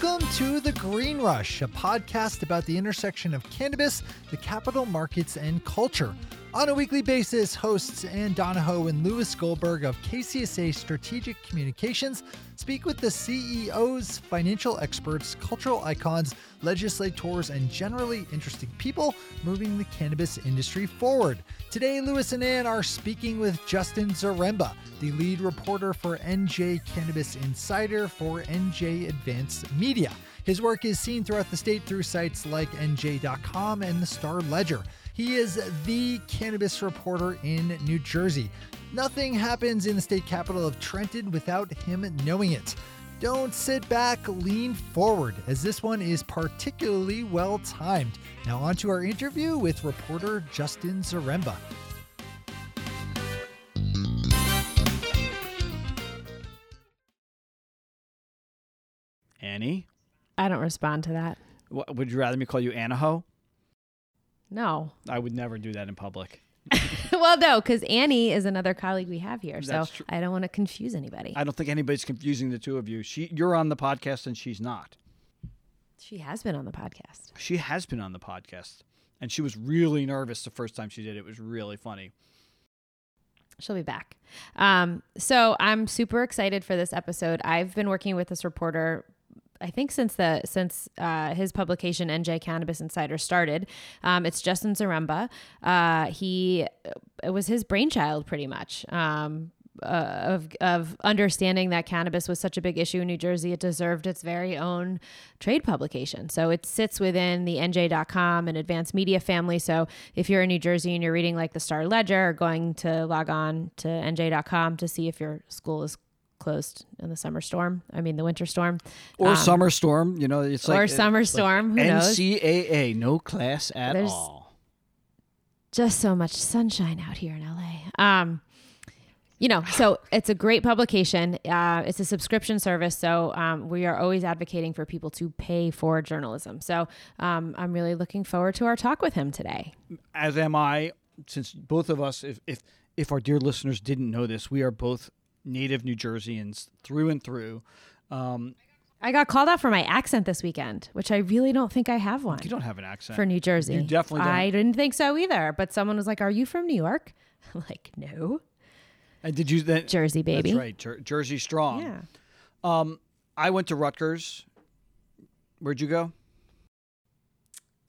Welcome to The Green Rush, a podcast about the intersection of cannabis, the capital markets, and culture. On a weekly basis, hosts Ann Donahoe and Lewis Goldberg of KCSA Strategic Communications speak with the CEOs, financial experts, cultural icons, legislators, and generally interesting people moving the cannabis industry forward. Today, Lewis and Ann are speaking with Justin Zaremba, the lead reporter for NJ Cannabis Insider for NJ Advanced Media. His work is seen throughout the state through sites like NJ.com and the Star Ledger. He is the cannabis reporter in New Jersey. Nothing happens in the state capital of Trenton without him knowing it. Don't sit back, lean forward, as this one is particularly well timed. Now, on to our interview with reporter Justin Zaremba. Annie? I don't respond to that. What, would you rather me call you Anaho? No. I would never do that in public. well, no, because Annie is another colleague we have here, That's so true. I don't want to confuse anybody. I don't think anybody's confusing the two of you. She, you're on the podcast and she's not. she has been on the podcast. She has been on the podcast, and she was really nervous the first time she did it. It was really funny. She'll be back. Um, so I'm super excited for this episode. I've been working with this reporter. I think since the since uh, his publication NJ Cannabis Insider started, um, it's Justin Zaremba. Uh, he it was his brainchild pretty much. Um, uh, of of understanding that cannabis was such a big issue in New Jersey, it deserved its very own trade publication. So it sits within the NJ.com and Advanced Media family. So if you're in New Jersey and you're reading like the Star Ledger, or going to log on to NJ.com to see if your school is closed in the summer storm. I mean the winter storm, Or Um, summer storm, you know, it's like or summer storm. Who knows? NCAA, no class at There's- all. just so much sunshine out here in LA. Um, you know, so it's a great publication. Uh, it's a subscription service, so um, we are always advocating for people to pay for journalism. So um, I'm really looking forward to our talk with him today. As am I, since both of us, if if if our dear listeners didn't know this, we are both native New Jerseyans through and through. Um, I got called out for my accent this weekend, which I really don't think I have one you don't have an accent. for New Jersey. You definitely don't. I didn't think so either. But someone was like, "Are you from New York?" I'm like, "No, and did you then? Jersey, baby." That's right, Jer- Jersey strong. Yeah. Um, I went to Rutgers. Where'd you go?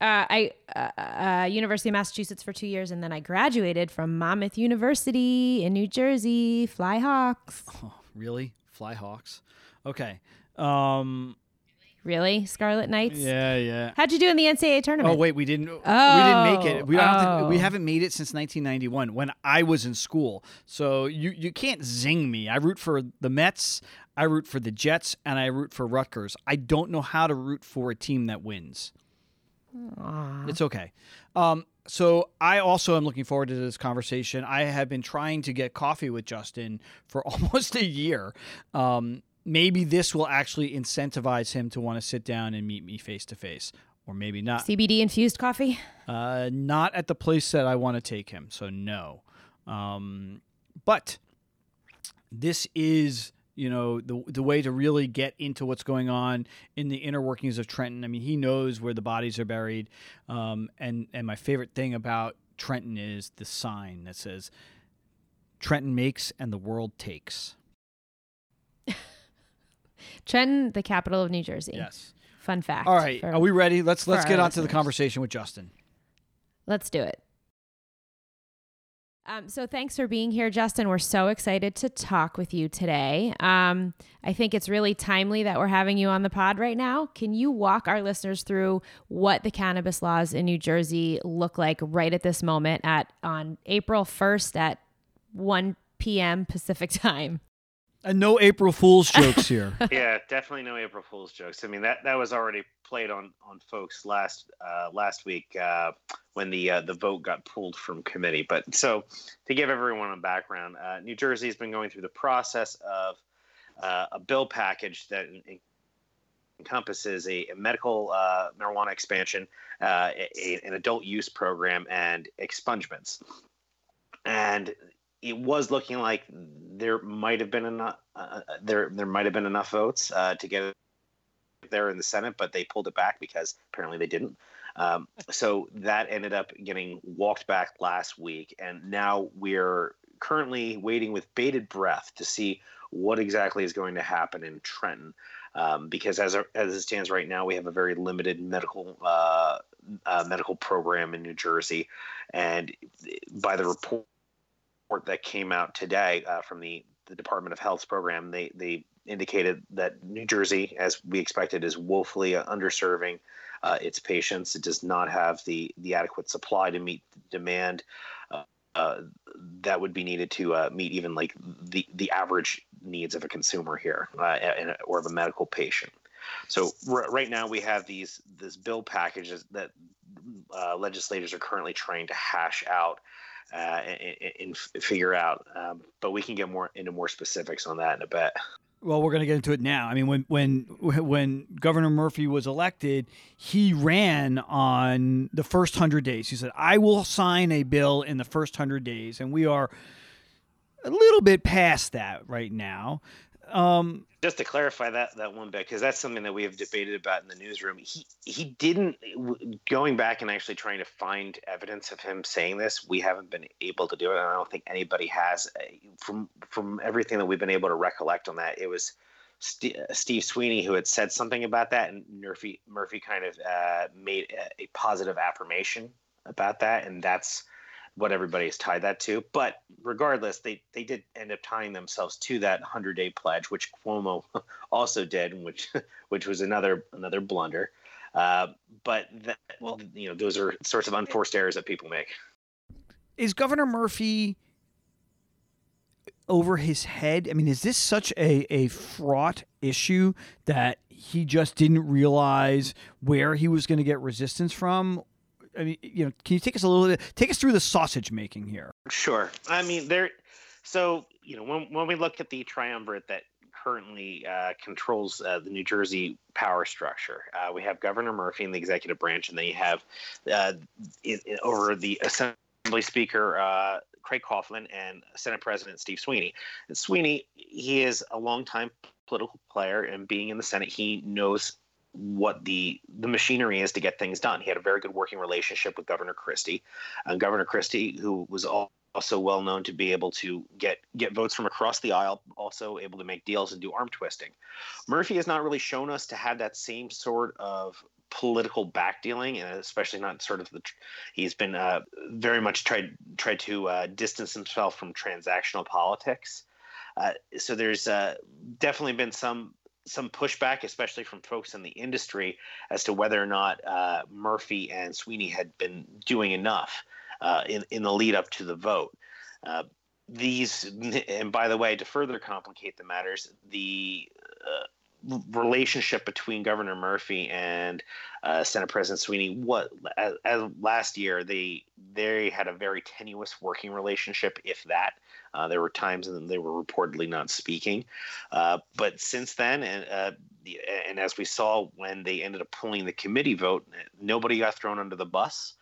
Uh, I uh, uh, University of Massachusetts for two years, and then I graduated from Monmouth University in New Jersey. Fly Hawks, Oh, really? Fly Hawks. Okay. Um, really? Scarlet Knights. yeah, yeah. How'd you do in the NCAA tournament? Oh wait, we didn't. we didn't make it. We don't have to, Oh. we haven't made it since 1991 when I was in school. So you you can't zing me. I root for the Mets. I root for the Jets, and I root for Rutgers. I don't know how to root for a team that wins. Aw. It's okay. Um, so I also am looking forward to this conversation. I have been trying to get coffee with Justin for almost a year. Um, maybe this will actually incentivize him to want to sit down and meet me face to face, or maybe not. CBD infused coffee. Uh, not at the place that I want to take him. So no. Um, but this is you know the the way to really get into what's going on in the inner workings of Trenton. I mean, he knows where the bodies are buried. Um, and and my favorite thing about Trenton is the sign that says Trenton makes and the world takes. Trenton, the capital of New Jersey. Yes. Fun fact. All right. Are we ready? Let's let's get on to the conversation with Justin. Let's do it. Um, so thanks for being here, Justin. We're so excited to talk with you today. Um, I think it's really timely that we're having you on the pod right now. Can you walk our listeners through what the cannabis laws in New Jersey look like right at this moment at on April first at one p.m. Pacific time? And no April Fool's jokes here. yeah, definitely no April Fool's jokes. I mean that that was already played on on folks last uh, last week uh, when the uh, the vote got pulled from committee. But so to give everyone a background, uh, New Jersey has been going through the process of uh, a bill package that en- encompasses a, a medical uh, marijuana expansion, uh, a, an adult use program, and expungements. And it was looking like there might have been enough. Uh, there, there might have been enough votes uh, to get there in the Senate, but they pulled it back because apparently they didn't. Um, so that ended up getting walked back last week, and now we're currently waiting with bated breath to see what exactly is going to happen in Trenton. Um, because as, as it stands right now, we have a very limited medical uh, uh, medical program in New Jersey, and by the report that came out today uh, from the, the Department of Health's program, they they indicated that New Jersey, as we expected, is woefully underserving uh, its patients. It does not have the the adequate supply to meet demand. Uh, uh, that would be needed to uh, meet even like the the average needs of a consumer here uh, and, or of a medical patient. So r- right now we have these this bill packages that uh, legislators are currently trying to hash out uh, and, and, figure out. Um, but we can get more into more specifics on that in a bit. Well, we're going to get into it now. I mean, when when when Governor Murphy was elected, he ran on the first hundred days. He said, "I will sign a bill in the first hundred days," and we are a little bit past that right now. Um, Just to clarify that that one bit, because that's something that we have debated about in the newsroom. He he didn't going back and actually trying to find evidence of him saying this. We haven't been able to do it. And i don't think anybody has. Uh, from from everything that we've been able to recollect on that, it was St- Steve Sweeney who had said something about that, and Murphy Murphy kind of uh, made a, a positive affirmation about that, and that's what everybody's tied that to. But regardless, they they did end up tying themselves to that hundred day pledge, which Cuomo also did, which which was another another blunder. Uh, but that, well, you know, those are sorts of unforced errors that people make. Is Governor Murphy over his head? I mean, is this such a, a fraught issue that he just didn't realize where he was going to get resistance from? I mean, you know, can you take us a little bit, take us through the sausage making here? Sure. I mean, there. So you know, when when we look at the triumvirate that currently uh, controls uh, the New Jersey power structure, uh, we have Governor Murphy in the executive branch, and then you have uh, in, in, over the Assembly Speaker. Uh, Craig Coughlin and Senate President Steve Sweeney. And Sweeney, he is a longtime political player, and being in the Senate, he knows what the the machinery is to get things done. He had a very good working relationship with Governor Christie, and Governor Christie, who was also well known to be able to get get votes from across the aisle, also able to make deals and do arm twisting. Murphy has not really shown us to have that same sort of political backdealing, and especially not sort of the. He's been uh, very much tried tried to uh, distance himself from transactional politics. Uh, so there's uh, definitely been some some pushback, especially from folks in the industry, as to whether or not uh, Murphy and Sweeney had been doing enough uh, in in the lead up to the vote. Uh, these, and by the way, to further complicate the matters, the uh, relationship between Governor Murphy and uh, Senate President Sweeney, what as, as last year they they had a very tenuous working relationship, if that. Uh, there were times when they were reportedly not speaking, uh, but since then, and uh, and as we saw when they ended up pulling the committee vote, nobody got thrown under the bus.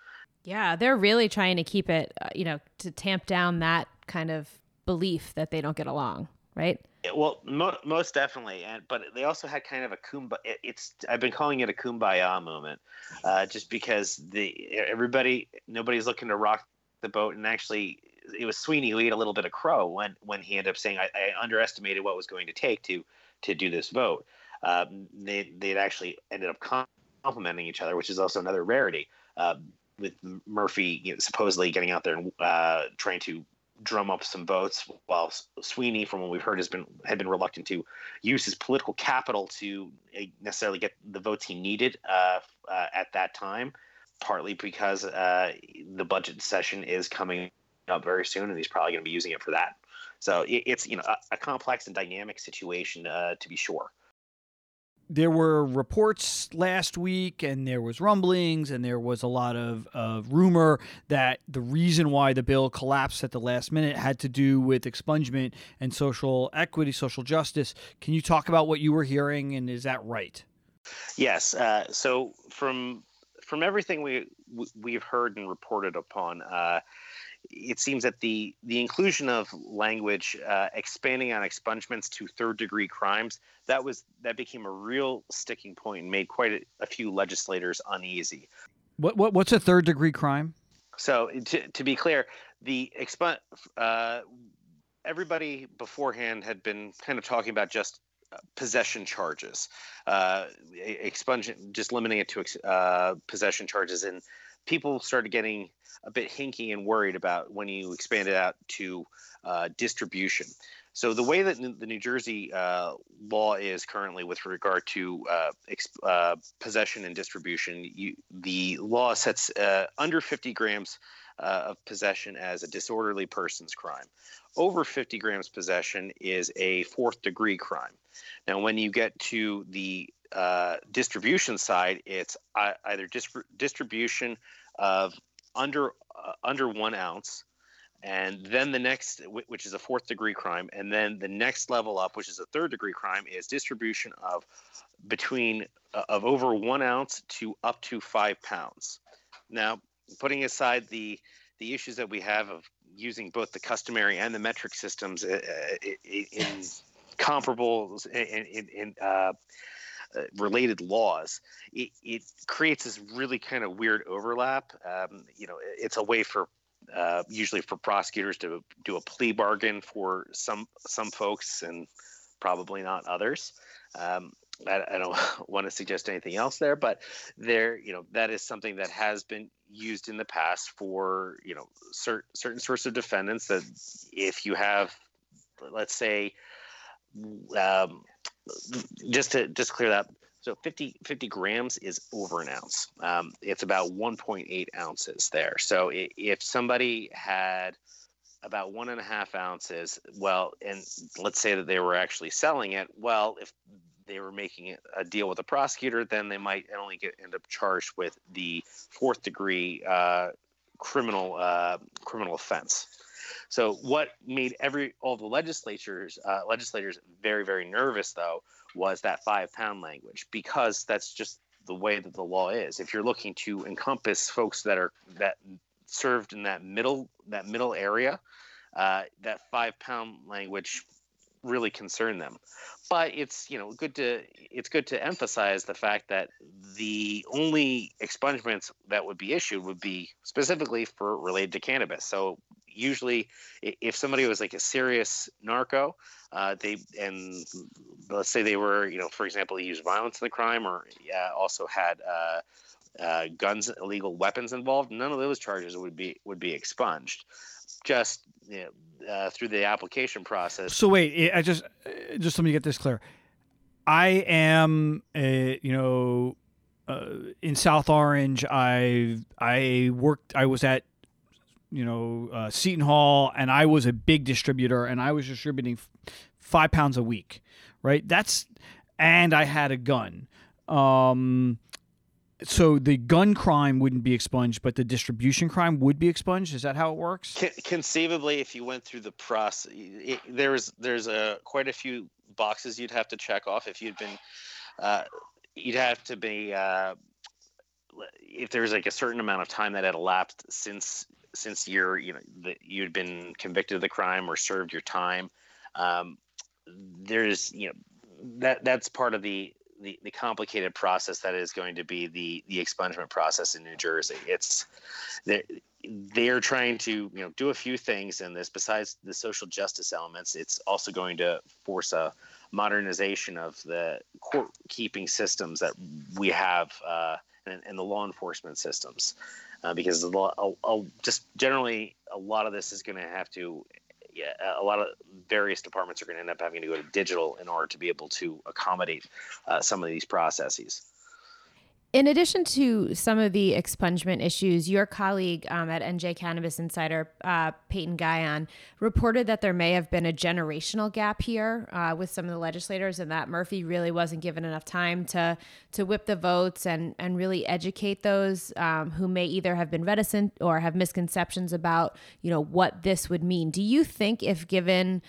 Yeah, they're really trying to keep it, uh, you know, to tamp down that kind of belief that they don't get along, right? Well, mo- most definitely, and but they also had kind of a kumbaya. It's I've been calling it a kumbaya moment, uh, just because the everybody nobody's looking to rock the boat, and actually it was Sweeney who ate a little bit of crow when when he ended up saying I, I underestimated what was going to take to to do this vote. Um, they they'd actually ended up complimenting each other, which is also another rarity. Uh, with Murphy you know, supposedly getting out there and uh, trying to drum up some votes, while Sweeney, from what we've heard, has been had been reluctant to use his political capital to uh, necessarily get the votes he needed uh, uh, at that time. Partly because uh, the budget session is coming up very soon, and he's probably going to be using it for that. So it, it's you know a, a, complex and dynamic situation uh, to be sure. There were reports last week, and there was rumblings, and there was a lot of, of rumor that the reason why the bill collapsed at the last minute had to do with expungement and social equity, social justice. Can you talk about what you were hearing, and is that right? Yes. Uh, so from from everything we we've heard and reported upon, uh, it seems that the the inclusion of language uh, expanding on expungements to third degree crimes that was that became a real sticking point and made quite a, a few legislators uneasy. What, what what's a third degree crime? So to, to be clear, the expunge uh, everybody beforehand had been kind of talking about just uh, possession charges, uh, expunging, just limiting it to uh, possession charges, and people started getting a bit hinky and worried about when you expand it out to uh, distribution. So the way that the New Jersey uh, law is currently with regard to uh, exp- uh, possession and distribution, you, the law sets uh, under 50 grams uh, of possession as a disorderly person's crime. Over 50 grams possession is a fourth degree crime. Now, when you get to the uh, distribution side, it's either distribution of under uh, under one ounce, and then the next, which is a fourth degree crime, and then the next level up, which is a third degree crime, is distribution of between uh, of over one ounce to up to five pounds. Now, putting aside the the issues that we have of using both the customary and the metric systems uh, uh in comparables in, in, in uh, related laws, it, it, creates this really kind of weird overlap. Um, you know, it's a way for uh, usually for prosecutors to do a plea bargain for some some folks and probably not others. Um, I, I, don't want to suggest anything else there, but there, you know, that is something that has been used in the past for you know cert, certain sorts of defendants. That if you have, let's say, um, just to just clear that so 50, 50 grams is over an ounce. Um, it's about 1.8 ounces there. So if somebody had about one and a half ounces well and let's say that they were actually selling it well if they were making a deal with a prosecutor then they might only get end up charged with the fourth degree uh, criminal uh, criminal offense so what made every all the legislatures uh, legislators very very nervous though was that five pound language because that's just the way that the law is. If you're looking to encompass folks that are that served in that middle that middle area, uh, that five pound language really concerned them. But it's you know good to it's good to emphasize the fact that the only expungements that would be issued would be specifically for related to cannabis. So usually if somebody was like a serious narco uh, they and let's say they were you know for example used violence in the crime or uh, also had uh, uh, guns illegal weapons involved none of those charges would be would be expunged just you know, uh, through the application process so wait i just uh, just let me get this clear i am a you know in South Orange, I I worked. I was at you know uh, Seton Hall, and I was a big distributor, and I was distributing f- five pounds a week, right? That's and I had a gun. Um, so the gun crime wouldn't be expunged, but the distribution crime would be expunged. Is that how it works? conceivably, if you went through the process, there's there's a quite a few boxes you'd have to check off if you'd been. Uh, you'd have to be uh, if there's like a certain amount of time that had elapsed since since you're you know that you'd been convicted of the crime or served your time um, there's you know that that's part of the, the the complicated process that is going to be the the expungement process in New Jersey. It's they're, they're trying to you know do a few things in this. Besides the social justice elements it's also going to force a modernization of the court keeping systems that we have uh, and, and the law enforcement systems uh, because a lot, a, a, just generally a lot of this is going to have to yeah, a lot of various departments are going to end up having to go to digital in order to be able to accommodate uh, some of these processes. In addition to some of the expungement issues, your colleague um, at NJ Cannabis Insider, uh, Payton Guion, reported that there may have been a generational gap here uh, with some of the legislators, and that Murphy really wasn't given enough time to to whip the votes and and really educate those um, who may either have been reticent or have misconceptions about you know what this would mean. Do you think if given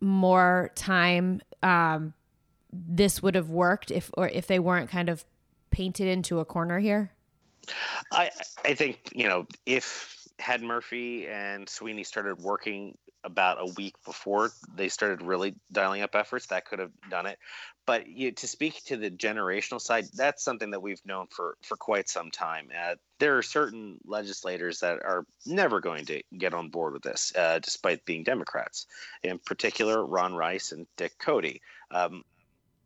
more time, um, this would have worked if or if they weren't kind of painted into a corner here? I I think you know if had Murphy and Sweeney started working about a week before they started really dialing up efforts, that could have done it. But you, to speak to the generational side, that's something that we've known for for quite some time. Uh, there are certain legislators that are never going to get on board with this, uh, despite being Democrats. In particular, Ron Rice and Dick Codey. Um,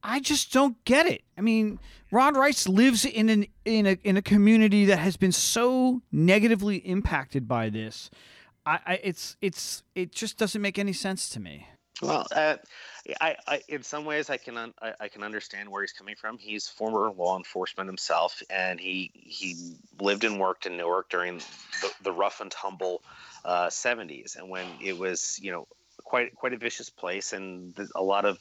I just don't get it. I mean, Ron Rice lives in an in a in a community that has been so negatively impacted by this. I, I it's it's it just doesn't make any sense to me. Well, uh, I, I, in some ways I can un, I, I, can understand where he's coming from. He's former law enforcement himself, and he he lived and worked in Newark during the, the rough and tumble uh, 70s, and when it was you know quite quite a vicious place, and a lot of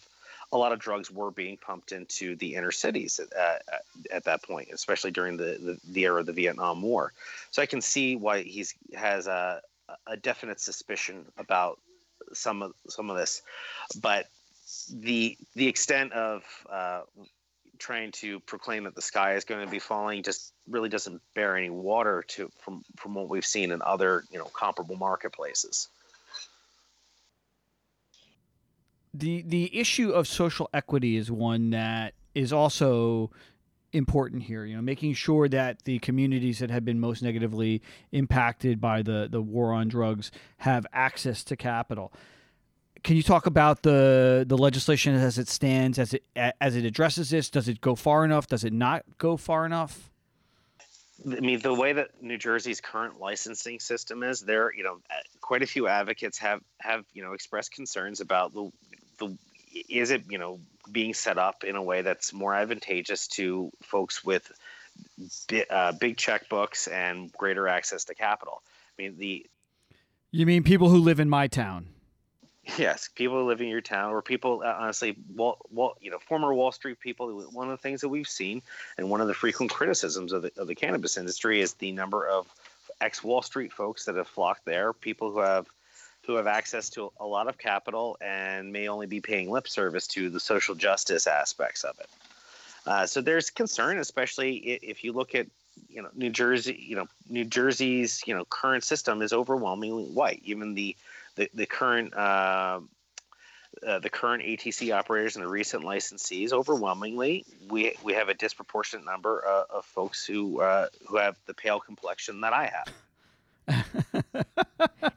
a lot of drugs were being pumped into the inner cities at, uh, at that point, especially during the, the, the, era of the Vietnam War. So I can see why he has a, a definite suspicion about some of some of this, but the the extent of uh, trying to proclaim that the sky is going to be falling just really doesn't bear any water to from from what we've seen in other you know comparable marketplaces the the issue of social equity is one that is also important here you know making sure that the communities that have been most negatively impacted by the the war on drugs have access to capital. Can you talk about the the legislation as it stands as it as it addresses this? Does it go far enough? Does it not go far enough? I mean, the way that New Jersey's current licensing system is, there, you know, quite a few advocates have have you know expressed concerns about the the is it you know being set up in a way that's more advantageous to folks with uh, big checkbooks and greater access to capital. I mean the. You mean people who live in my town? Yes, people who live in your town, or people uh, honestly, well, well, you know, former Wall Street people. One of the things that we've seen, and one of the frequent criticisms of the of the cannabis industry, is the number of ex Wall Street folks that have flocked there. People who have who have access to a lot of capital and may only be paying lip service to the social justice aspects of it. Uh, so there's concern, especially if you look at you know New Jersey. You know New Jersey's you know current system is overwhelmingly white. Even the the, the current uh, uh, the current ATC operators and the recent licensees, overwhelmingly, we we have a disproportionate number uh, of folks who uh, who have the pale complexion that I have.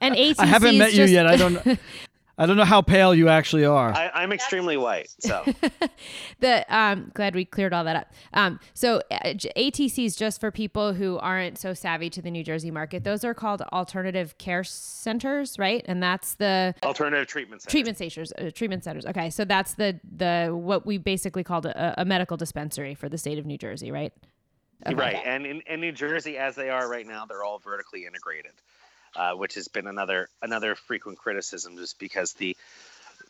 And ATC I haven't met you yet. I don't. I don't know how pale you actually are. I, am extremely white, so. the um, glad we cleared all that up. Um, so uh, ATC is just for people who aren't so savvy to the New Jersey market. Those are called alternative care centers, right? And that's the alternative treatment centers. treatment stations, uh, treatment centers. Okay, so that's the the what we basically called a, a medical dispensary for the state of New Jersey, right? Right, and in, in New Jersey, as they are right now, they're all vertically integrated, uh, which has been another another frequent criticism, just because the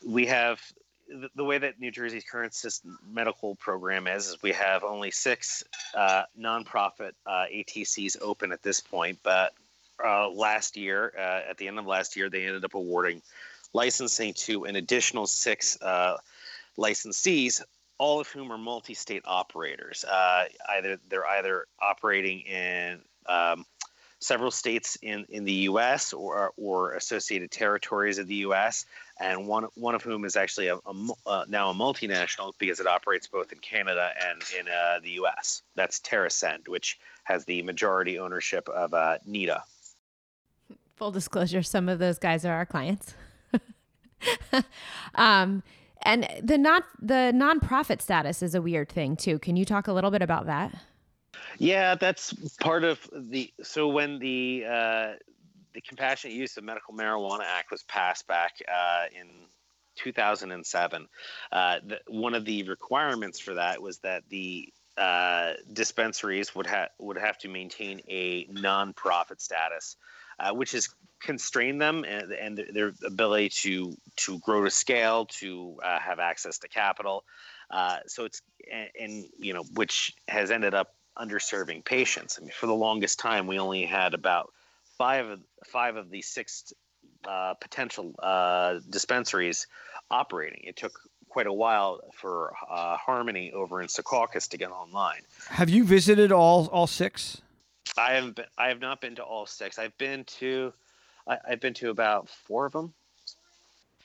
we have the, the way that New Jersey's current system, medical program is, is we have only six uh, nonprofit uh, ATCs open at this point, but uh, last year, uh, at the end of last year, they ended up awarding licensing to an additional six uh, licensees all of whom are multi-state operators. Uh, either they're either operating in um, several states in, in the U.S. or or associated territories of the U.S. and one one of whom is actually a, a uh, now a multinational because it operates both in Canada and in uh, the U.S. That's TerrAscend, which has the majority ownership of uh, NIDA. Full disclosure: some of those guys are our clients. um, and the not the nonprofit status is a weird thing too. Can you talk a little bit about that? Yeah, that's part of the. So when the uh, the Compassionate Use of Medical Marijuana Act was passed back uh, in 2007, uh, the, one of the requirements for that was that the uh, dispensaries would have would have to maintain a nonprofit status, uh, which is constrain them and, and their ability to to grow to scale, to uh, have access to capital. Uh, so it's and, and, you know which has ended up underserving patients. I mean, for the longest time, we only had about five of five of the six uh, potential uh, dispensaries operating. It took quite a while for uh, Harmony over in Secaucus to get online. Have you visited all all six? I have been, I have not been to all six. I've been to I, I've been to about four of them.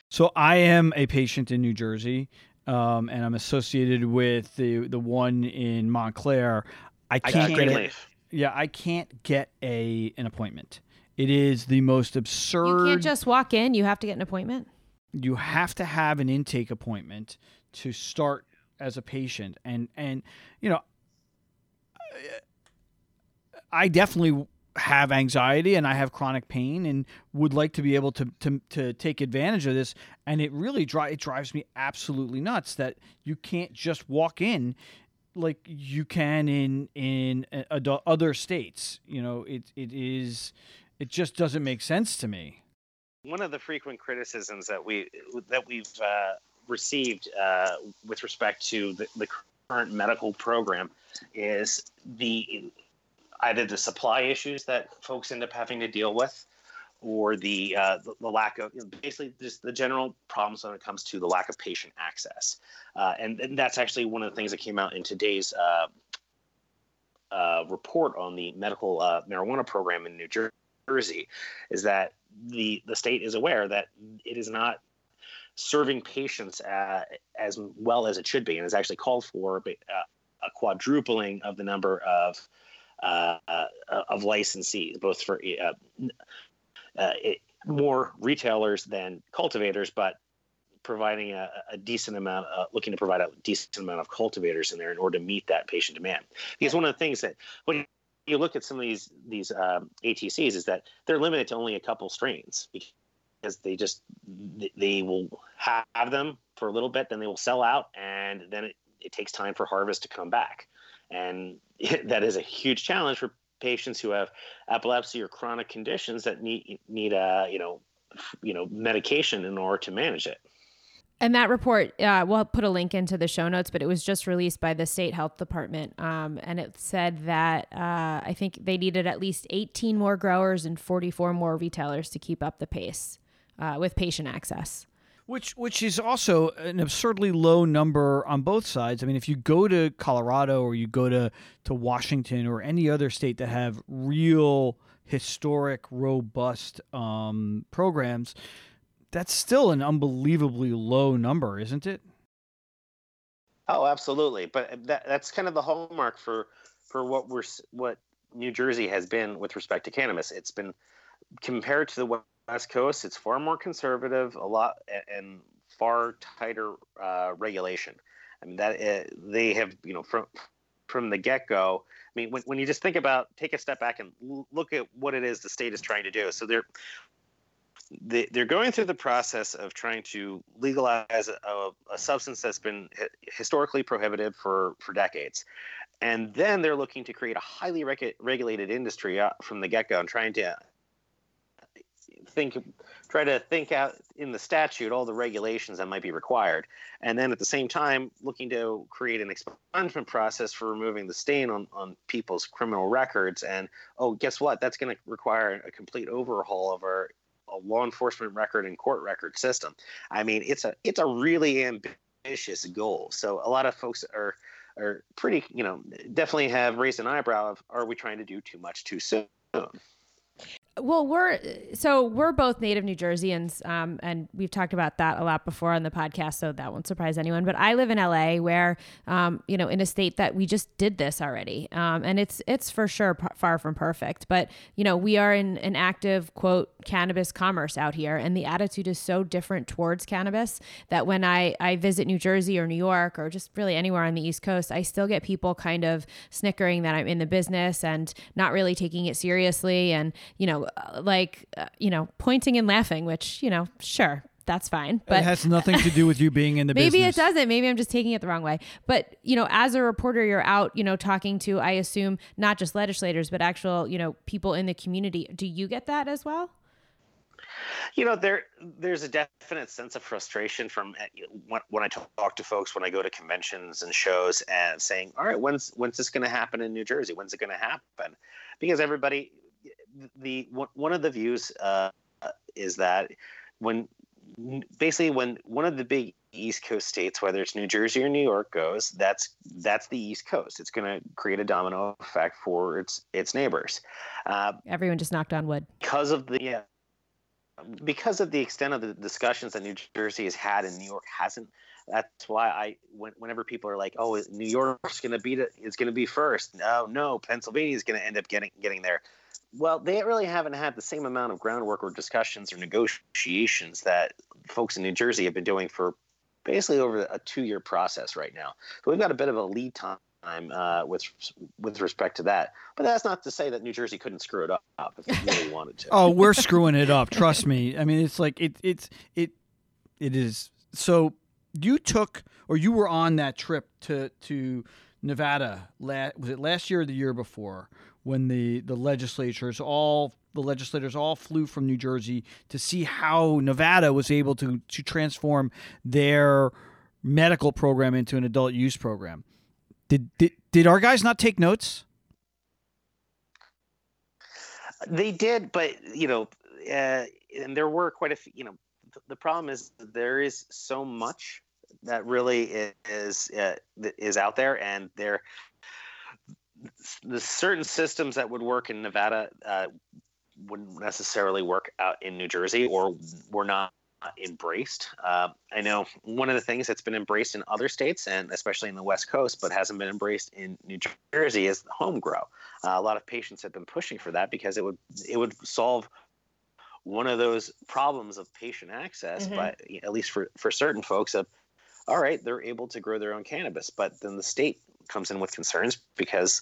So I am a patient in New Jersey, um, and I'm associated with the the one in Montclair. I can't, I can't get it. leave. Yeah, I can't get a an appointment. It is the most absurd. You can't just walk in. You have to get an appointment. you have to have an intake appointment to start as a patient and and you know i definitely have anxiety and i have chronic pain and would like to be able to to, to take advantage of this. And it really dri- it drives me absolutely nuts that you can't just walk in like you can in in uh, other states you know it it is it just doesn't make sense to me. One of the frequent criticisms that we that we've uh, received uh, with respect to the, the current medical program is the either the supply issues that folks end up having to deal with or the uh, the, the lack of basically just the general problems when it comes to the lack of patient access. Uh, and, and that's actually one of the things that came out in today's uh, uh, report on the medical uh, marijuana program in New Jersey is that the the state is aware that it is not serving patients uh, as well as it should be, and has actually called for a quadrupling of the number of of licensees, both for uh, uh, it, more retailers than cultivators, but providing a, a decent amount, uh, looking to provide a decent amount of cultivators in there in order to meet that patient demand. Because one of the things that when you look at some of these these um, ATCs is that they're limited to only a couple strains because they just they will have them for a little bit, then they will sell out, and then it, it takes time for harvest to come back, and that is a huge challenge for patients who have epilepsy or chronic conditions that need need a you know you know medication in order to manage it. And that report, uh, we'll put a link into the show notes, but it was just released by the state health department. Um, and it said that uh, I think they needed at least 18 more growers and 44 more retailers to keep up the pace uh, with patient access. Which which is also an absurdly low number on both sides. I mean, if you go to Colorado or you go to, to Washington or any other state that have real historic, robust um, programs, that's still an unbelievably low number, isn't it? Oh, absolutely. But that, that's kind of the hallmark for for what we're what New Jersey has been with respect to cannabis. It's been compared to the West Coast. It's far more conservative, a lot and far tighter uh, regulation. I mean that uh, they have you know from from the get go. I mean, when, when you just think about take a step back and look at what it is the state is trying to do. So they're they, they're going through the process of trying to legalize a, a substance that's been historically prohibited for, for decades. And then they're looking to create a highly regu- regulated industry uh, from the get go and trying to think, try to think out in the statute all the regulations that might be required. And then at the same time, looking to create an expungement process for removing the stain on, on people's criminal records. And oh, guess what? That's going to require a complete overhaul of our law enforcement record and court record system. I mean, it's a it's a really ambitious goal. So a lot of folks are are pretty, you know, definitely have raised an eyebrow of are we trying to do too much too soon? Well, we're so we're both native New Jerseyans, um, and we've talked about that a lot before on the podcast, so that won't surprise anyone. But I live in LA, where um, you know, in a state that we just did this already, um, and it's it's for sure p- far from perfect. But you know, we are in an active quote cannabis commerce out here, and the attitude is so different towards cannabis that when I I visit New Jersey or New York or just really anywhere on the East Coast, I still get people kind of snickering that I'm in the business and not really taking it seriously, and you know like uh, you know pointing and laughing which you know sure that's fine but it has nothing to do with you being in the maybe business. it doesn't. Maybe i'm just taking it the wrong way. But you know as a reporter you're out you know talking to i assume not just legislators but actual you know people in the community. Do you get that as well? You know there there's a definite sense of frustration from when, when i talk to folks when i go to conventions and shows and saying all right when's when's this going to happen in new jersey? When's it going to happen? Because everybody the one of the views uh, is that when basically when one of the big East Coast states, whether it's New Jersey or New York, goes, that's that's the East Coast. It's going to create a domino effect for its its neighbors. Uh, Everyone just knocked on wood because of the yeah, because of the extent of the discussions that New Jersey has had and New York hasn't. That's why I, when, whenever people are like, "Oh, New York's going to beat it, it's going to be first. No, no, Pennsylvania is going to end up getting getting there. Well, they really haven't had the same amount of groundwork or discussions or negotiations that folks in New Jersey have been doing for basically over a two-year process right now. So we've got a bit of a lead time uh, with with respect to that. But that's not to say that New Jersey couldn't screw it up if it really wanted to. oh, we're screwing it up. Trust me. I mean, it's like it it's it it is. So you took or you were on that trip to to Nevada. La- was it last year or the year before when the the legislatures all the legislators all flew from New Jersey to see how Nevada was able to to transform their medical program into an adult use program. Did did, did our guys not take notes? They did, but you know, uh, and there were quite a few. You know, th- the problem is there is so much that really is uh, is out there, and there the certain systems that would work in Nevada uh, wouldn't necessarily work out in New Jersey, or were not embraced. Uh, I know one of the things that's been embraced in other states, and especially in the West Coast, but hasn't been embraced in New Jersey, is home grow. Uh, a lot of patients have been pushing for that because it would it would solve one of those problems of patient access, mm-hmm. but at least for for certain folks, of all right, they're able to grow their own cannabis, but then the state comes in with concerns because,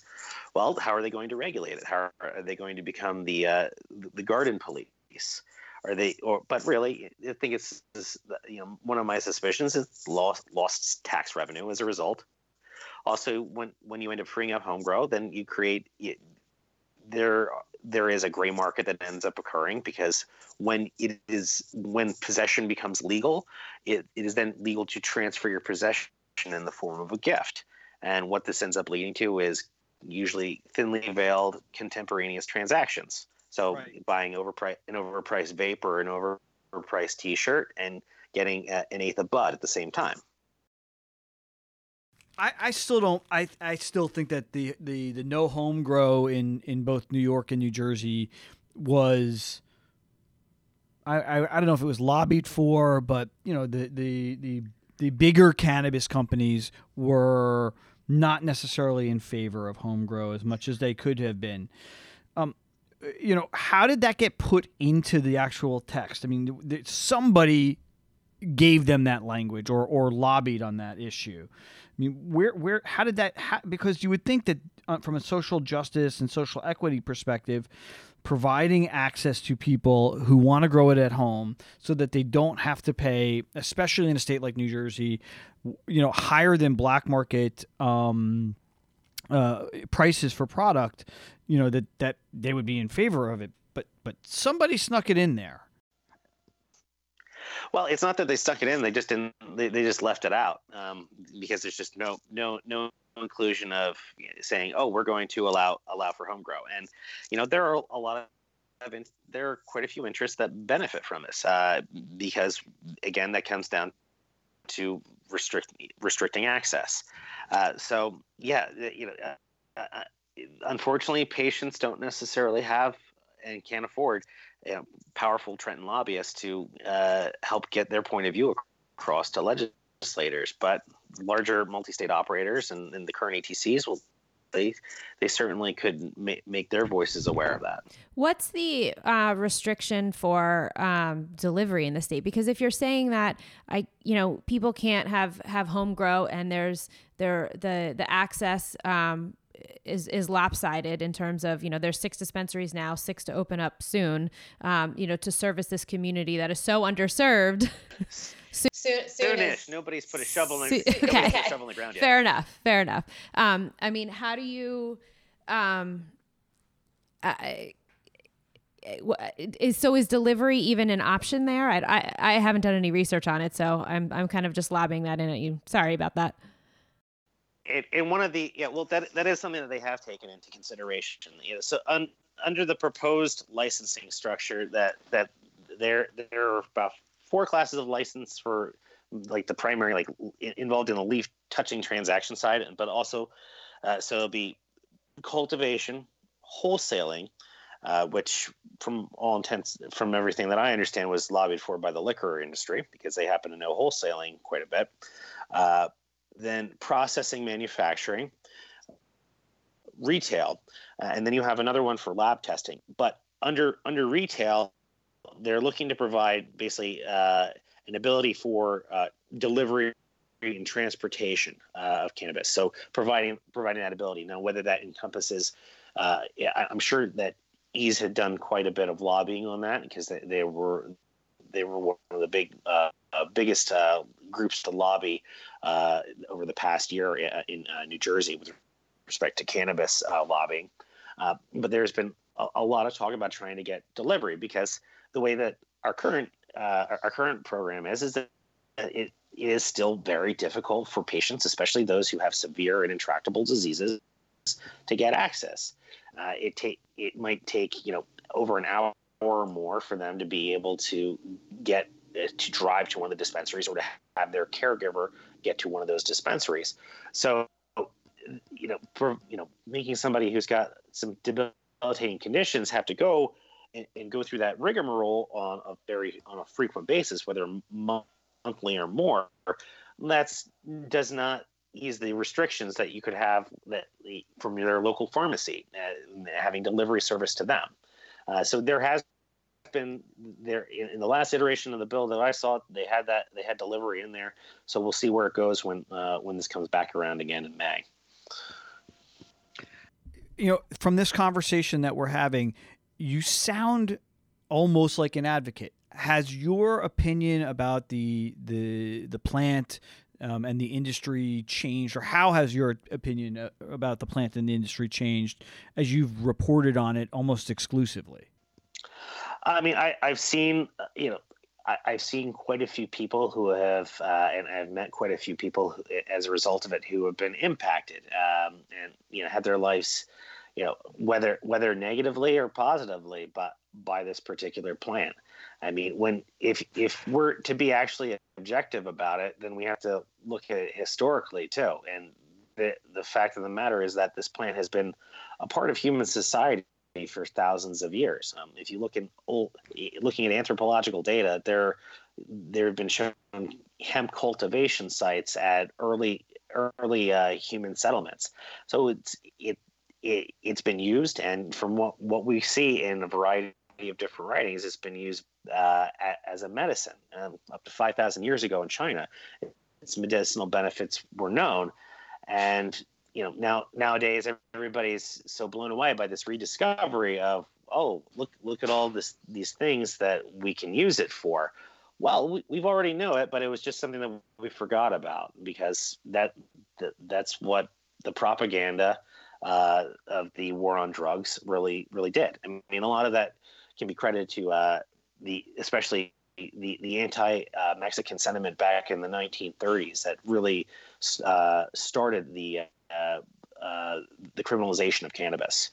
well, how are they going to regulate it? How are they going to become the uh, the garden police? Are they? Or but really, I think it's, it's you know one of my suspicions is lost lost tax revenue as a result. Also, when when you end up freeing up home grow, then you create there there is a gray market that ends up occurring because when it is when possession becomes legal, it, it is then legal to transfer your possession in the form of a gift. And what this ends up leading to is usually thinly veiled contemporaneous transactions. So right. buying overpriced an overpriced vape or an overpriced T-shirt and getting an eighth of bud at the same time. I, I still don't. I, I still think that the, the, the no home grow in, in both New York and New Jersey was. I, I, I don't know if it was lobbied for, but you know the the the the bigger cannabis companies were not necessarily in favor of home grow as much as they could have been. Um, you know, how did that get put into the actual text? I mean, somebody gave them that language or or lobbied on that issue. I mean, where where how did that? How, because you would think that uh, from a social justice and social equity perspective, providing access to people who want to grow it at home so that they don't have to pay, especially in a state like New Jersey, you know, higher than black market um, uh, prices for product, you know, that, that they would be in favor of it. But, but somebody snuck it in there. Well, it's not that they stuck it in; they just didn't. They, they just left it out um, because there's just no no no inclusion of saying, "Oh, we're going to allow allow for home grow." And you know, there are a lot of there are quite a few interests that benefit from this uh, because, again, that comes down to restrict restricting access. Uh, so, yeah, you know, uh, uh, unfortunately, patients don't necessarily have and can't afford you know, powerful Trenton lobbyists to uh, help get their point of view across to legislators, but larger multi-state operators and, and the current ATCs will they they certainly could ma- make their voices aware of that. What's the uh, restriction for um, delivery in the state? Because if you're saying that I, you know, people can't have have home grow and there's there the the access um, is is lopsided in terms of you know there's six dispensaries now, six to open up soon. Um, you know, to service this community that is so underserved. Soon, Soonish. Nobody's put a shovel in, the, okay. a shovel in the ground yet. Fair enough. Fair enough. Um, I mean, how do you? Um, I, is so is delivery even an option there? I, I, I haven't done any research on it, so I'm I'm kind of just lobbing that in at you. Sorry about that. And one of the yeah, well, that that is something that they have taken into consideration. You know, so un, under the proposed licensing structure that that there there are about four classes of license for like the primary like involved in the leaf touching transaction side, but also uh, so it'll be cultivation, wholesaling, uh, which from all intents, from everything that I understand, was lobbied for by the liquor industry because they happen to know wholesaling quite a bit. Uh, then processing, manufacturing, retail, uh, and then you have another one for lab testing. But under under retail, they're looking to provide basically uh, an ability for uh, delivery and transportation uh, of cannabis. So providing providing that ability. Now, whether that encompasses, uh, I'm sure that Eaze had done quite a bit of lobbying on that because they, they were they were one of the big uh, uh biggest uh, groups to lobby uh, over the past year in New Jersey with respect to cannabis lobbying. but there's been a, a, lot of talk about trying to get delivery because the way that our current our current program is is that it is still very difficult for patients, especially those who have severe and intractable diseases, to get access. Uh, it take it might take you know over an hour or more for them to be able to get uh, to drive to one of the dispensaries or to have their caregiver get to one of those dispensaries. So, you know, for you know, making somebody who's got some debilitating conditions have to go and, and go through that rigmarole on a very on a frequent basis, whether monthly or more, that's does not ease the restrictions that you could have that from their local pharmacy, uh, having delivery service to them. Uh, so there has been there in, in, the last iteration of the bill that I saw, they had that they had delivery in there. So we'll see where it goes when uh, when this comes back around again in May. You know, from this conversation that we're having, you sound almost like an advocate. Has your opinion about the the the plant um, and the industry changed, or how has your opinion uh, about the plant and the industry changed as you've reported on it almost exclusively? I mean, I, have seen, uh, you know, I, have seen quite a few people who have, uh, and I've met quite a few people who, as a result of it who have been impacted um, and, you know, had their lives, you know, whether whether negatively or positively, but by this particular plant. I mean, when if if we're to be actually objective about it, then we have to look at it historically too. And the the fact of the matter is that this plant has been a part of human society for thousands of years. Um, if you look in old, looking at anthropological data, there there have been shown hemp cultivation sites at early early uh, human settlements. So it's it, it it's been used, and from what what we see in a variety of different writings, it's been used uh, as a medicine. Um, up to 5,000 years ago in China, its medicinal benefits were known. And you know now nowadays everybody's so blown away by this rediscovery of oh look look at all this these things that we can use it for. Well we, we've already know it but it was just something that we forgot about because that, that that's what the propaganda uh, of the war on drugs really really did. I mean a lot of that can be credited to uh, the especially the the anti uh, Mexican sentiment back in the 1930s that really uh, started the uh, the criminalization of cannabis.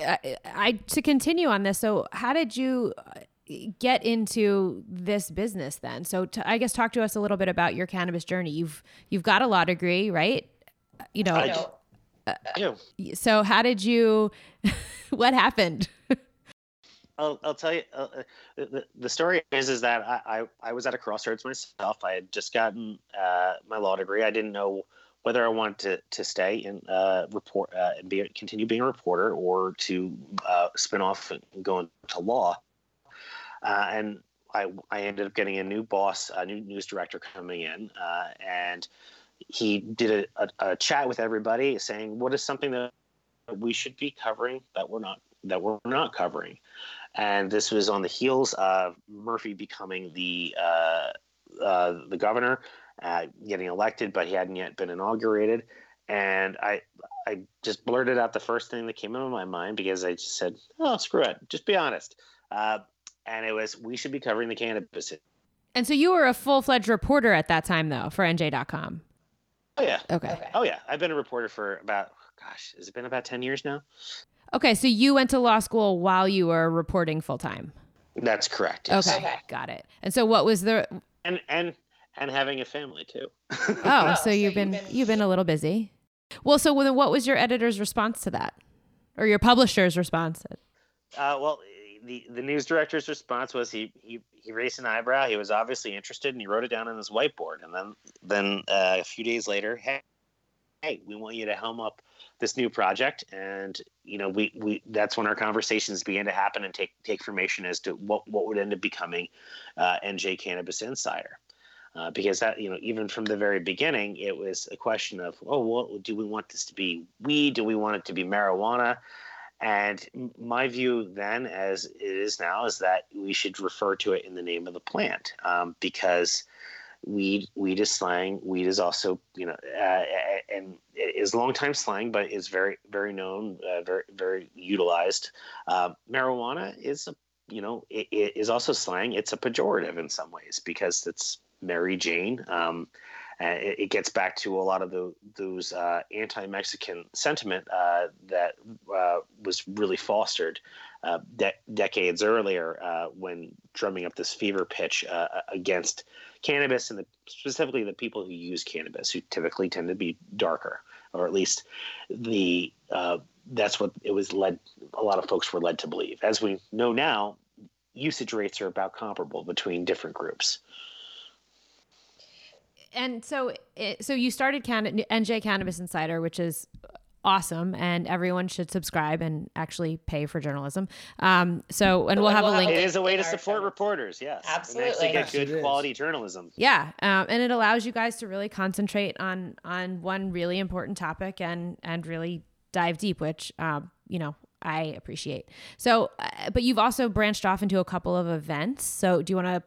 I, I to continue on this. So, how did you uh, get into this business then? So, to, I guess talk to us a little bit about your cannabis journey. You've you've got a law degree, right? You know. I, uh, so, how did you? what happened? I'll, I'll tell you uh, uh, the, the story is is that I, I, I was at a crossroads myself. I had just gotten uh, my law degree. I didn't know whether I wanted to, to stay and uh, report uh, and be continue being a reporter or to uh, spin off and go into law. and I I ended up getting a new boss, a new news director coming in, and he did a, a, a chat with everybody, saying what is something that we should be covering that we're not that we're not covering and this was on the heels of Murphy becoming the uh, uh, the governor, uh, getting elected, but he hadn't yet been inaugurated. And I I just blurted out the first thing that came into my mind because I just said, "Oh, screw it, just be honest." Uh, and it was we should be covering the cannabis. And so you were a full fledged reporter at that time, though, for NJ.com. Oh yeah. Okay. Oh yeah. I've been a reporter for about gosh, has it been about ten years now? Okay, so you went to law school while you were reporting full time. That's correct. Yes. Okay, got it. And so, what was the and and and having a family too. oh, so you've been you've been a little busy. Well, so what was your editor's response to that, or your publisher's response? Uh, well, the the news director's response was he he he raised an eyebrow. He was obviously interested, and he wrote it down on his whiteboard. And then then uh, a few days later, hey, hey, we want you to helm up this new project. And you know, we we that's when our conversations began to happen and take take formation as to what what would end up becoming uh, NJ Cannabis Insider. Uh, because that you know even from the very beginning it was a question of oh what do we want this to be weed do we want it to be marijuana and my view then, as it is now, is that we should refer to it in the name of the plant um, because weed weed is slang. Weed is also you know uh, and is long time slang, but is very very known, uh, very very utilized. Uh, marijuana is a you know it, it is also slang. It's a pejorative in some ways because it's Mary Jane. Um, it, it, gets back to a lot of the, those uh, anti-Mexican sentiment uh, that uh, was really fostered uh, de- decades earlier uh, when drumming up this fever pitch uh, against cannabis and the, specifically the people who use cannabis, who typically tend to be darker, or at least the that's what it was led. A lot of folks were led to believe. As we know now, usage rates are about comparable between different groups and so it, so you started Can- NJ Cannabis Insider, which is awesome and everyone should subscribe and actually pay for journalism. Um so and we'll have a link. it is a way to support reporters yes absolutely. and get good quality journalism. Yeah um, and it allows you guys to really concentrate on on one really important topic and and really dive deep which um you know i appreciate. So uh, but you've also branched off into a couple of events. So do you want to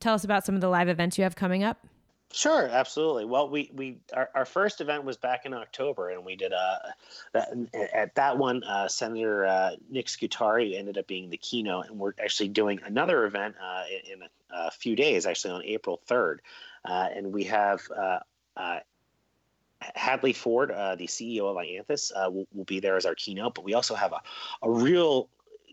tell us about some of the live events you have coming up Sure, absolutely. Well, we we our, our first event was back in October, and we did uh that, at that one. Uh, Senator uh, Nick Scutari ended up being the keynote, and we're actually doing another event uh, in, in a, a, few days, actually on April third, uh, and we have. Uh, uh, Hadley Ford, uh, the CEO of iAnthus, uh, will, will, be there as our keynote. But we also have a, a real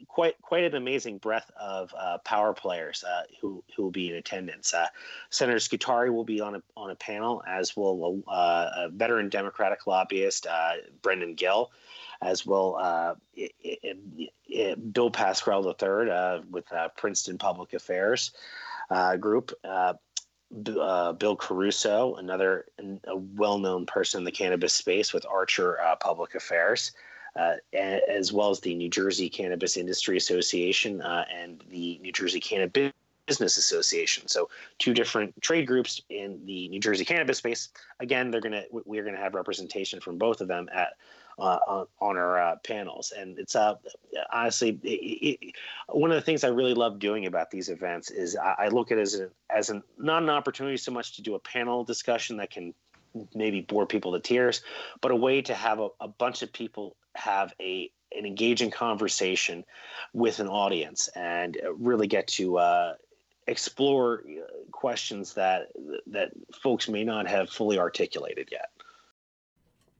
quite quite an amazing breadth of uh, power players uh, who who will be in attendance. Uh, Senator Scutari will be on a on a panel, as will uh, a veteran Democratic lobbyist uh, Brendan Gill, as will uh, it, it, it, Bill Pascrell III with Princeton Public Affairs Group. Bill Caruso, another a well-known person in the cannabis space with Archer Public Affairs uh, as well as the New Jersey Cannabis Industry Association uh, and the New Jersey Cannabis Business Association. So two different trade groups in the New Jersey cannabis space. Again, they're gonna we're gonna have representation from both of them at uh, on, our uh, panels. And it's uh, honestly it, it, one of the things I really love doing about these events is I, I look at it as a, as a, not an opportunity so much to do a panel discussion that can maybe bore people to tears, but a way to have a, a bunch of people have a an engaging conversation with an audience and really get to uh, explore uh, questions that that folks may not have fully articulated yet.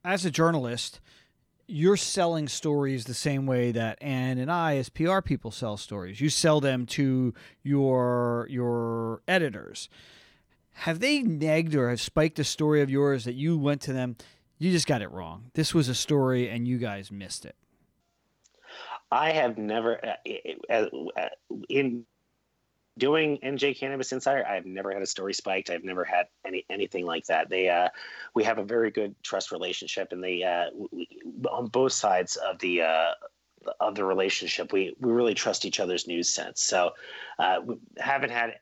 As a journalist, you're selling stories the same way that Ann and I, as PR people, sell stories. You sell them to your your editors. Have they negged or have spiked a story of yours that you went to them? you just got it wrong. This was a story and you guys missed it. I have never, uh, uh, uh, in doing NJ Cannabis Insider, I have never had a story spiked. I've never had any anything like that. They, uh, we have a very good trust relationship, and they, uh, we, on both sides of the uh, of the relationship, we we really trust each other's news sense. So, uh, we haven't had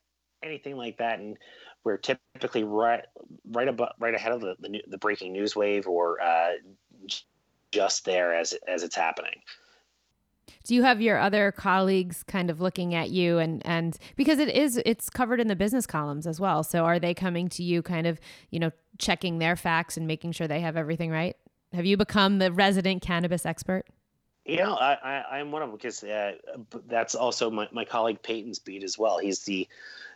anything like that, and we're typically right right above right ahead of the the, the breaking news wave or uh, just there as as it's happening. Do you have your other colleagues kind of looking at you and and because it is it's covered in the business columns as well. So are they coming to you kind of you know checking their facts and making sure they have everything right? Have you become the resident cannabis expert? You know, I, I am one of them because uh, that's also my, my colleague Payton's beat as well. He's the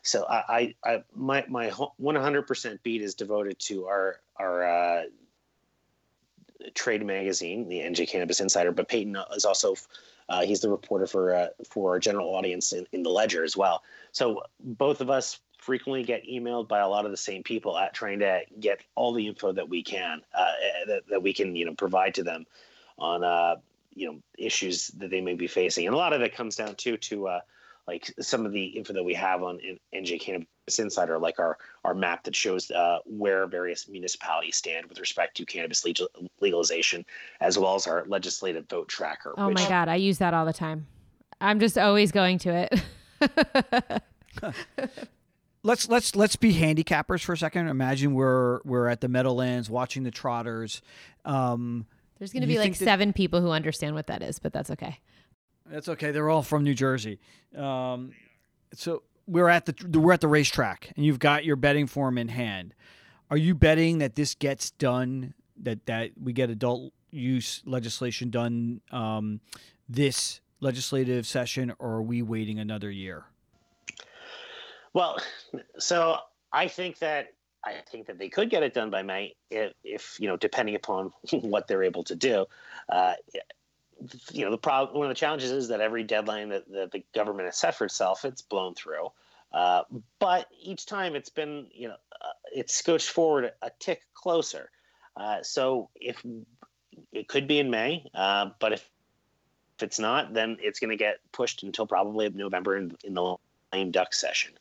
so I, I, I my my 100% beat is devoted to our our uh, trade magazine, the NJ Cannabis Insider. But Payton is also uh, he's the reporter for uh, for our general audience in, in the Ledger as well. So both of us frequently get emailed by a lot of the same people at trying to get all the info that we can uh, that, that we can you know provide to them on uh, you know issues that they may be facing, and a lot of it comes down to to uh, like some of the info that we have on NJ Cannabis Insider, like our our map that shows uh, where various municipalities stand with respect to cannabis legal, legalization, as well as our legislative vote tracker. Oh which, my god, I use that all the time. I'm just always going to it. let's let's let's be handicappers for a second. Imagine we're we're at the Meadowlands watching the trotters. Um, There's going to be like seven that, people who understand what that is, but that's okay. That's okay. They're all from New Jersey. Um, so we're at the we're at the racetrack, and you've got your betting form in hand. Are you betting that this gets done? That that we get adult use legislation done um, this legislative session, or are we waiting another year? Well, so I think that I think that they could get it done by May if, if you know, depending upon what they're able to do. Uh, you know, the problem, one of the challenges is that every deadline that, that the government has set for itself, it's blown through. Uh, but each time it's been, you know, uh, it's scotched forward a tick closer. Uh, so if it could be in May, uh, but if if it's not, then it's going to get pushed until probably November in, in the lame duck session.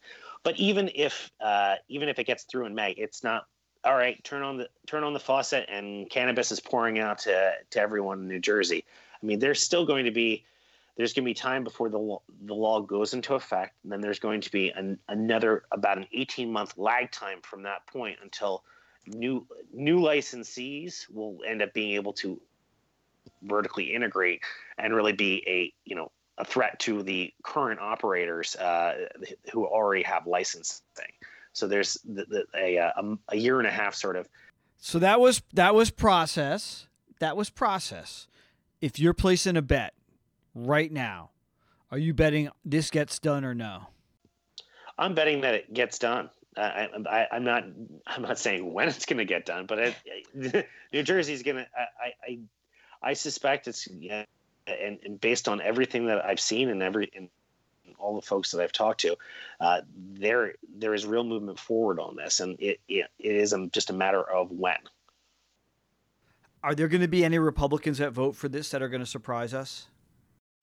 But even if uh, even if it gets through in May, it's not all right. Turn on the turn on the faucet, and cannabis is pouring out to to everyone in New Jersey. I mean, there's still going to be there's going to be time before the the law goes into effect, and then there's going to be an, another about an 18 month lag time from that point until new new licensees will end up being able to vertically integrate and really be a you know a threat to the current operators uh, who already have licensing. So there's the, the, a, a, a year and a half sort of. So that was that was process. That was process. If you're placing a bet right now, are you betting this gets done or no? I'm betting that it gets done. I, I'm not. I'm not saying when it's going to get done, but it, New Jersey's going to. I, I, I suspect it's. Yeah, and, and based on everything that I've seen and every and all the folks that I've talked to, uh, there there is real movement forward on this, and it it, it is just a matter of when. Are there going to be any Republicans that vote for this that are going to surprise us?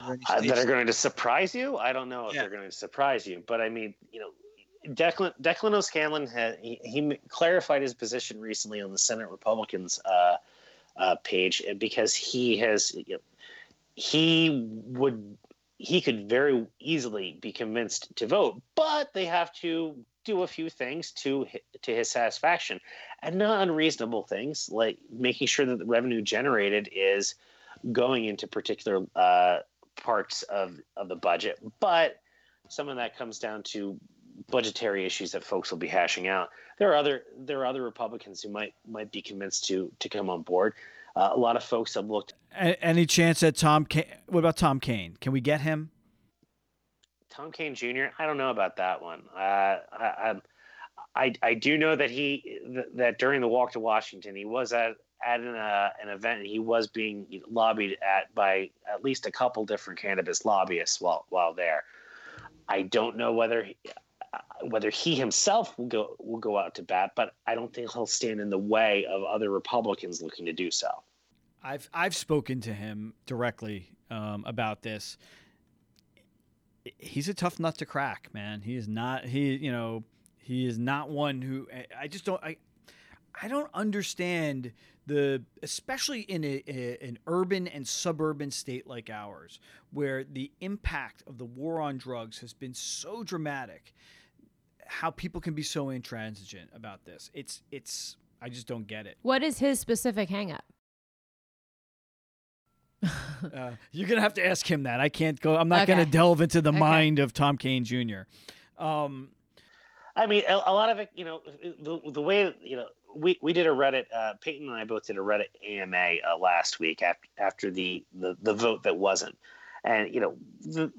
Uh, that are going to surprise you? I don't know if yeah. they're going to surprise you, but I mean, you know, Declan Declan O'Scanlon had he, he clarified his position recently on the Senate Republicans uh, uh, page because he has you know, he would he could very easily be convinced to vote, but they have to do a few things to to his satisfaction, and not unreasonable things like making sure that the revenue generated is going into particular uh, parts of of the budget. But some of that comes down to budgetary issues that folks will be hashing out. There are other there are other Republicans who might might be convinced to to come on board. Uh, a lot of folks have looked. Any chance that Tom? what about Tom Kean? Can we get him? Tom Kean Jr. I don't know about that one. Uh, I, I, I do know that he that during the walk to Washington, he was at at an, uh, an event and he was being lobbied at by at least a couple different cannabis lobbyists while while there. I don't know whether he, whether he himself will go will go out to bat, but I don't think he'll stand in the way of other Republicans looking to do so. I've I've spoken to him directly um, about this. He's a tough nut to crack, man. He is not he you know he is not one who I just don't I I don't understand the especially in a, a, an urban and suburban state like ours where the impact of the war on drugs has been so dramatic how people can be so intransigent about this. It's it's I just don't get it. What is his specific hangup? Uh, you're gonna have to ask him that. I can't go. I'm not okay. gonna delve into the okay. mind of Tom Kean Jr. Um, I mean, a, a, lot of it, you know, the, the way you know we, we did a Reddit. Uh, Payton and I both did a Reddit AMA uh, last week after after the, the the vote that wasn't, and you know the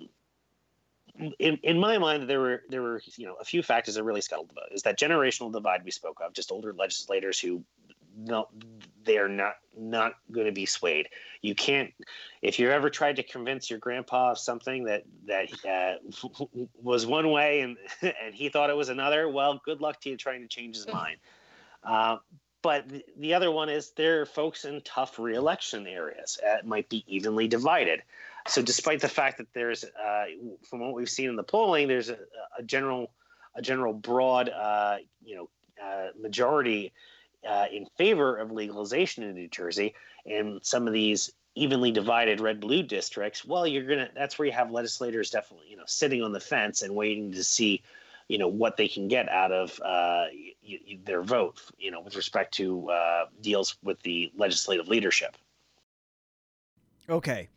in, in my mind, there were there were you know a few factors that really scuttled the vote. Is that generational divide we spoke of, just older legislators who no, they're not not going to be swayed. You can't if you've ever tried to convince your grandpa of something that that uh, was one way and and he thought it was another. Well, good luck to you trying to change his mind. Uh, but the other one is there are folks in tough reelection areas. It might be evenly divided. So, despite the fact that there's, uh, from what we've seen in the polling, there's a, a general, a general broad, uh, you know, uh, majority uh, in favor of legalization in New Jersey, and some of these evenly divided red blue districts, well, you're gonna. That's where you have legislators definitely, you know, sitting on the fence and waiting to see you know what they can get out of uh, y- y- their vote, you know, with respect to uh, deals with the legislative leadership. Okay,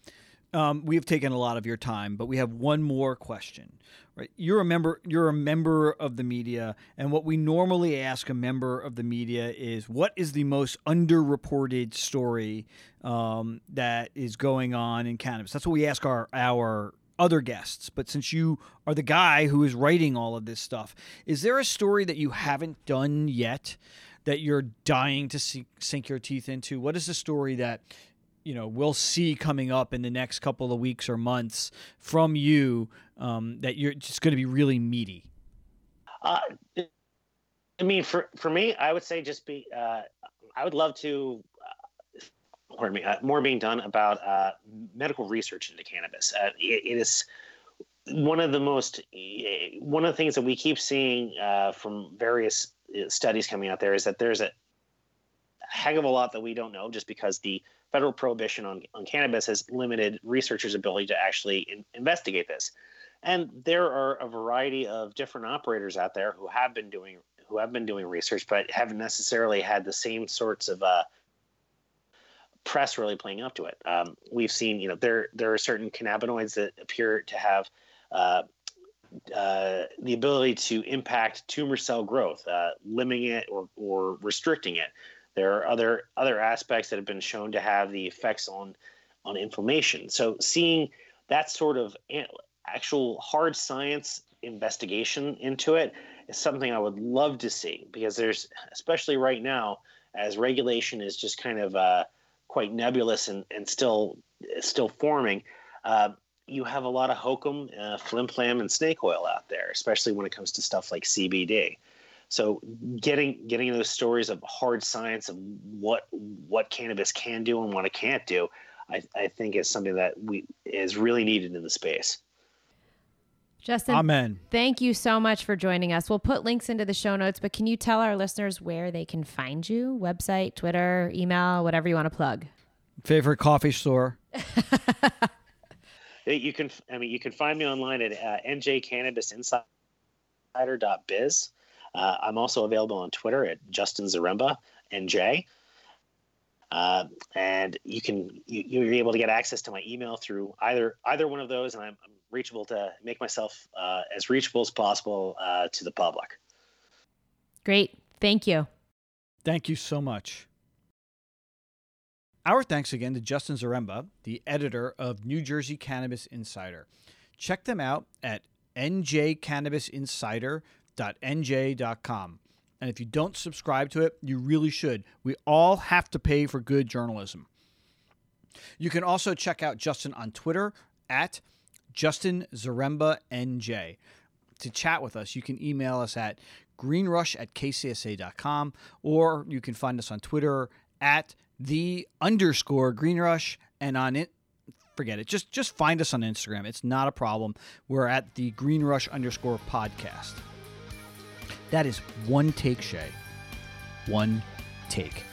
um, we have taken a lot of your time, but we have one more question. Right, you're a member. You're a member of the media, and what we normally ask a member of the media is, what is the most underreported story um, that is going on in cannabis? That's what we ask our our other guests, but since you are the guy who is writing all of this stuff, is there a story that you haven't done yet that you're dying to see, sink your teeth into? What is the story that you know we'll see coming up in the next couple of weeks or months from you um, that you're just going to be really meaty? Uh, I mean, for for me, I would say just be. Uh, I would love to pardon me, uh, more being done about uh, medical research into cannabis. Uh, it, it is one of the most eh, one of the things that we keep seeing uh, from various uh, studies coming out there is that there's a heck of a lot that we don't know just because the federal prohibition on, on cannabis has limited researchers' ability to actually in, investigate this. And there are a variety of different operators out there who have been doing who have been doing research, but haven't necessarily had the same sorts of uh, press really playing up to it. Um, we've seen, you know, there there are certain cannabinoids that appear to have uh, uh, the ability to impact tumor cell growth, uh, limiting it or, or restricting it. There are other other aspects that have been shown to have the effects on on inflammation. So seeing that sort of actual hard science investigation into it is something I would love to see because there's especially right now as regulation is just kind of uh, quite nebulous and, and still still forming, uh, you have a lot of hokum, uh, flim flam, and snake oil out there, especially when it comes to stuff like CBD. So getting getting those stories of hard science of what what cannabis can do and what it can't do, I, I think is something that we is really needed in the space. Justin, Amen. Thank you so much for joining us. We'll put links into the show notes, but can you tell our listeners where they can find you? Website, Twitter, email, whatever you want to plug. Favorite coffee store? you can, I mean, you can find me online at uh, njcannabisinsider.biz. Uh, I'm also available on Twitter at Justin Zaremba, NJ. Uh, and you can you, are able to get access to my email through either either one of those, and I'm, I'm reachable to make myself uh, as reachable as possible uh, to the public. Great, thank you. Thank you so much. Our thanks again to Justin Zaremba, the editor of New Jersey Cannabis Insider. Check them out at njcannabisinsider.nj.com. And if you don't subscribe to it, you really should. We all have to pay for good journalism. You can also check out Justin on Twitter at Justin Zaremba NJ. To chat with us, you can email us at greenrush at kcsa.com or you can find us on Twitter at the underscore greenrush and on it forget it just just find us on instagram it's not a problem we're at the greenrush underscore podcast that is one take, Shay. One take.